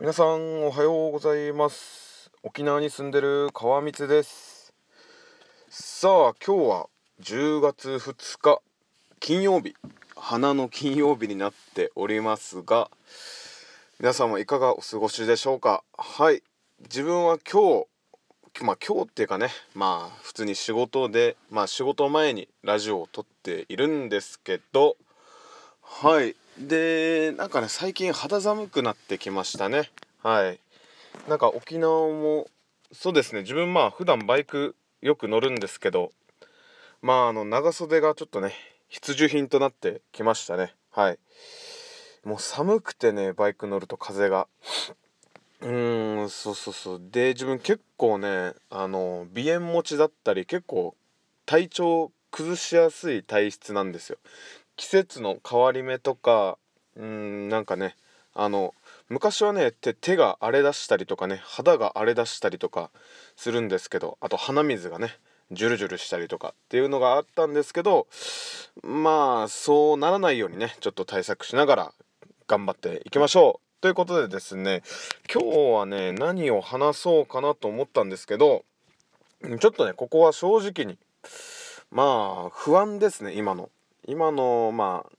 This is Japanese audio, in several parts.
皆さんおはようございます。沖縄に住んでる川光です。さあ今日は10月2日金曜日。花の金曜日になっておりますが皆さんはいかがお過ごしでしょうか？はい。自分は今日まあ今日っていうかねまあ普通に仕事でまあ仕事前にラジオを撮っているんですけどはい。でなんかね最近肌寒くなってきましたね。はい。なんか沖縄もそうですね。自分まあ普段バイクよく乗るんですけどまああの長袖がちょっとね必需品となってきましたね。はい。もう寒くてねバイク乗ると風が。うーんそうそうそう。で自分結構ねあの鼻炎持ちだったり結構体調崩しやすい体質なんですよ。季節の変わり目とかうんなんかねあの昔はね手が荒れ出したりとかね肌が荒れ出したりとかするんですけどあと鼻水がねジュルジュルしたりとかっていうのがあったんですけどまあそうならないようにねちょっと対策しながら頑張っていきましょう。ということでですね今日はね何を話そうかなと思ったんですけどちょっとねここは正直にまあ不安ですね今の。今のまあ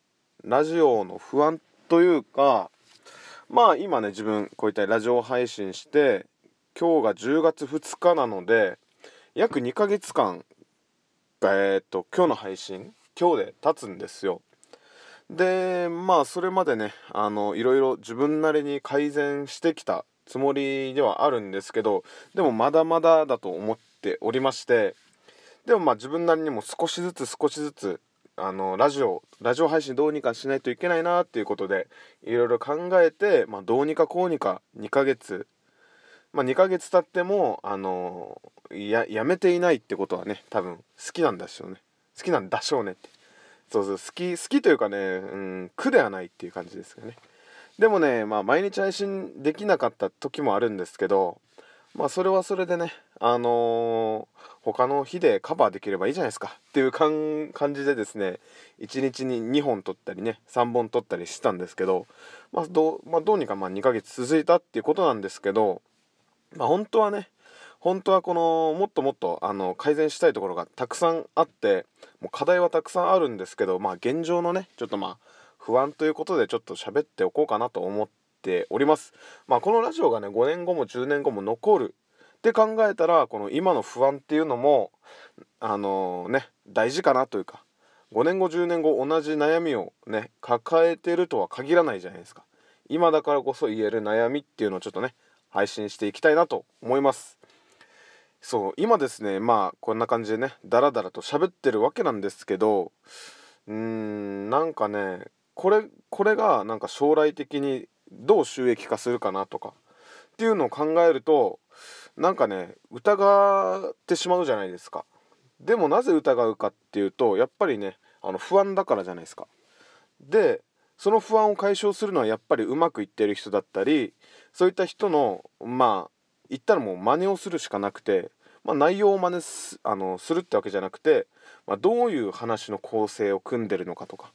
ラジオの不安というかまあ今ね自分こういったラジオ配信して今日が10月2日なので約2ヶ月間え、っと今日の配信今日で経つんですよ。でまあそれまでねあのいろいろ自分なりに改善してきたつもりではあるんですけどでもまだまだだと思っておりましてでもまあ自分なりにも少しずつ少しずつあのラジオラジオ配信どうにかしないといけないなっていうことでいろいろ考えて、まあ、どうにかこうにか2ヶ月まあ2ヶ月経ってもあのややめていないってことはね多分好きなんだしょうね。好きなんだしょうねって。そうそう好き好きというかね、うん、苦ではないっていう感じですよね。でもねまあ毎日配信できなかった時もあるんですけどまあそれはそれでねあのー、他の日でカバーできればいいじゃないですか。っていう感じでですね1日に2本撮ったりね3本撮ったりしてたんですけど、まあどまあ、どうにかまあ2ヶ月続いたっていうことなんですけどまあ本当はね本当はこのもっともっとあの改善したいところがたくさんあってもう課題はたくさんあるんですけどまあ現状のねちょっとまあ不安ということでちょっと喋っておこうかなと思っております。まあこのラジオがね5年後も10年後も残るって考えたらこの今の不安っていうのもあのー、ね大事かなというか5年後10年後同じ悩みをね抱えてるとは限らないじゃないですか。今だからこそ言える悩みっていうのをちょっとね配信していきたいなと思います。そう今ですねまあこんな感じでねダラダラと喋ってるわけなんですけどうーんなんかねこれこれがなんか将来的にどう収益化するかなとかっていうのを考えるとなんかね疑ってしまうじゃないですか。でもなぜ疑うかっていうとやっぱりねあの不安だからじゃないですか。でその不安を解消するのはやっぱりうまくいってる人だったりそういった人のまあ言ったらもう真似をするしかなくて、まあ、内容を真似すあのするってわけじゃなくて、まあ、どういう話の構成を組んでるのかとか、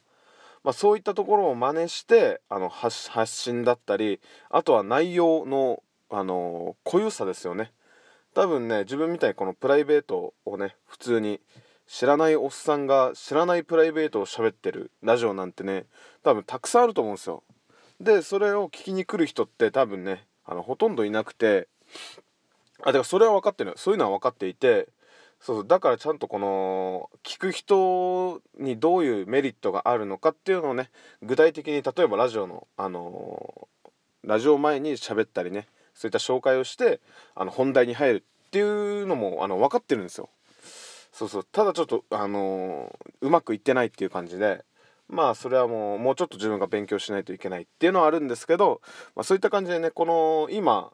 まあ、そういったところを真似してあの発信だったりあとは内容のあの濃ゆさですよね。多分ね自分みたいにこのプライベートをね普通に知らないおっさんが知らないプライベートを喋ってるラジオなんてね多分たくさんあると思うんですよ。でそれを聞きに来る人って多分ねあのほとんどいなくてあだからそれは分かってる。そういうのは分かっていてそうだからちゃんとこの聞く人にどういうメリットがあるのかっていうのをね具体的に例えばラジオのあのー、ラジオ前に喋ったりねそういった紹介をしてあの本題に入るっていうのもあの分かってるんですよ。そうそうただちょっとあのー、うまくいってないっていう感じでまあそれはもうもうちょっと自分が勉強しないといけないっていうのはあるんですけど、まあ、そういった感じでねこの今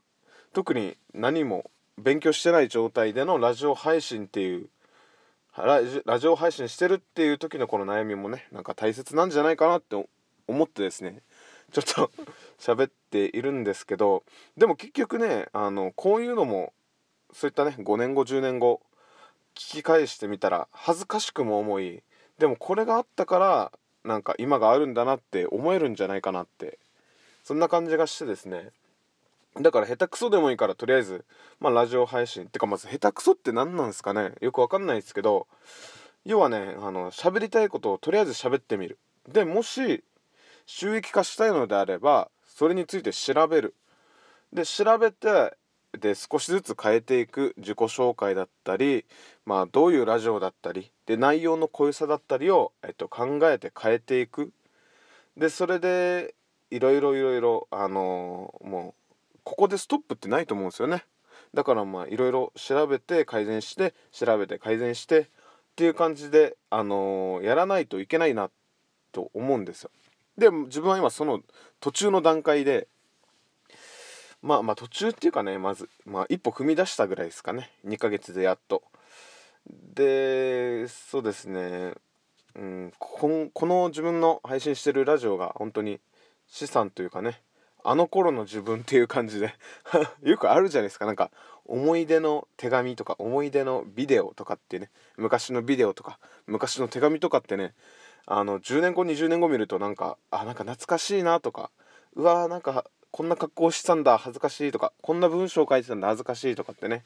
特に何も勉強してない状態でのラジオ配信っていうラジオ配信してるっていう時のこの悩みもねなんか大切なんじゃないかなって思ってですねちょっと 喋っているんですけどでも結局ねあのこういうのもそういったね5年後10年後聞き返してみたら恥ずかしくも思いでもこれがあったからなんか今があるんだなって思えるんじゃないかなってそんな感じがしてですね。だから下手くそでもいいからとりあえずまあラジオ配信ってかまず下手くそって何なんですかね？よくわかんないですけど要はねあの喋りたいことをとりあえず喋ってみる。でもし収益化したいのであればそれについて調べる。で調べてで少しずつ変えていく。自己紹介だったり、まあ、どういうラジオだったりで内容の濃ゆさだったりを、えっと、考えて変えていく。でそれでいろいろいろいろあのー、もうここでストップってないと思うんですよね。だからまあいろいろ調べて改善して調べて改善してっていう感じで、あのー、やらないといけないなと思うんですよ。で自分は今その途中の段階でまあまあ途中っていうかねまず、まあ、一歩踏み出したぐらいですかね。2ヶ月でやっと。でそうですね。うんここの自分の配信してるラジオが本当に資産というかねあの頃の自分っていう感じで。よくあるじゃないですか。なんか思い出の手紙とか思い出のビデオとかってね。昔のビデオとか昔の手紙とかってね。あの10年後20年後見るとなんかあなんか懐かしいなとか。うわーなんかこんな格好してたんだ恥ずかしいとか。こんな文章を書いてたんだ恥ずかしいとかってね。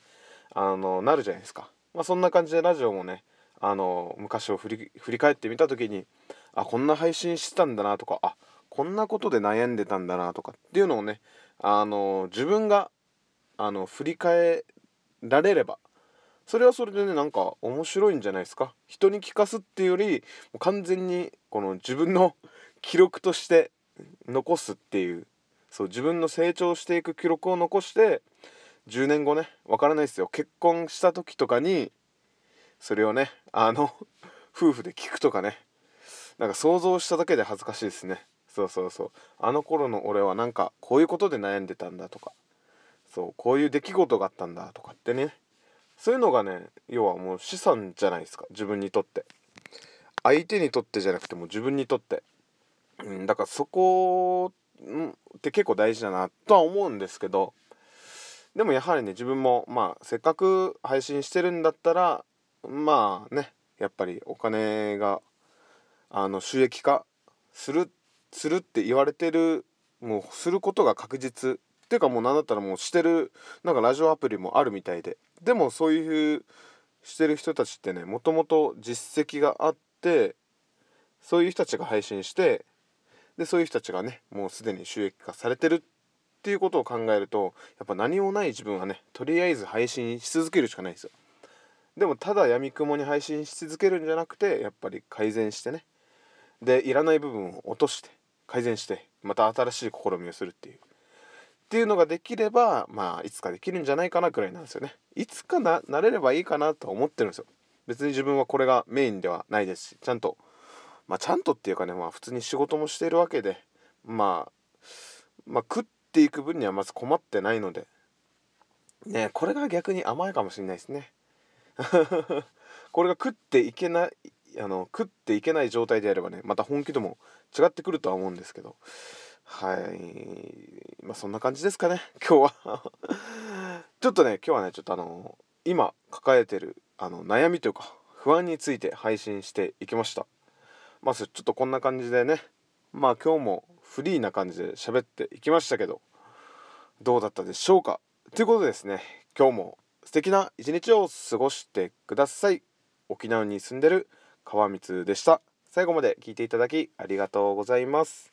あのなるじゃないですか、まあ、そんな感じでラジオもねあの昔を振り振り返ってみた時にあこんな配信してたんだなとか。あこんなことで悩んでたんだなとかっていうのをねあの自分があの振り返られればそれはそれでねなんか面白いんじゃないですか？人に聞かすっていうより完全にこの自分の 記録として残すっていうそう自分の成長していく記録を残して10年後ねわからないですよ。結婚した時とかにそれをねあの 夫婦で聞くとかねなんか想像しただけで恥ずかしいですね。そうそうそう。あの頃の俺はなんかこういうことで悩んでたんだとか。そうこういう出来事があったんだとかってね。そういうのがね要はもう資産じゃないですか。自分にとって。相手にとってじゃなくても自分にとって、うん、だからそこって結構大事だなとは思うんですけど。でもやはりね自分もまあせっかく配信してるんだったらまあねやっぱりお金があの収益化するするって言われてるもうすることが確実っていうかもう何だったらもうしてるなんかラジオアプリもあるみたいで。でもそういうしてる人たちってねもともと実績があってそういう人たちが配信してでそういう人たちがねもうすでに収益化されてるっていうことを考えるとやっぱ何もない自分はねとりあえず配信し続けるしかないですよ。でもただやみくもに配信し続けるんじゃなくてやっぱり改善してねでいらない部分を落として改善してまた新しい試みをするっていう。っていうのができればまあいつかできるんじゃないかなくらいなんですよね。いつかななれればいいかなと思ってるんですよ。別に自分はこれがメインではないですしちゃんとまあ、ちゃんとっていうかね、まあ、普通に仕事もしているわけで、まあ、まあ、食っていく分にはまず困ってないので、ね、これが逆に甘いかもしれないですね。これが食っていけない、あの、食っていけない状態であればね、また本気度も違ってくるとは思うんですけど、はい、まあそんな感じですかね、今日は。ちょっとね、今日はね、ちょっとあの、今抱えてるあの悩みというか、不安について配信していきました。まずちょっとこんな感じでねまあ今日もフリーな感じで喋っていきましたけどどうだったでしょうか。ということでですね今日も素敵な一日を過ごしてください。沖縄に住んでる川光でした。最後まで聞いていただきありがとうございます。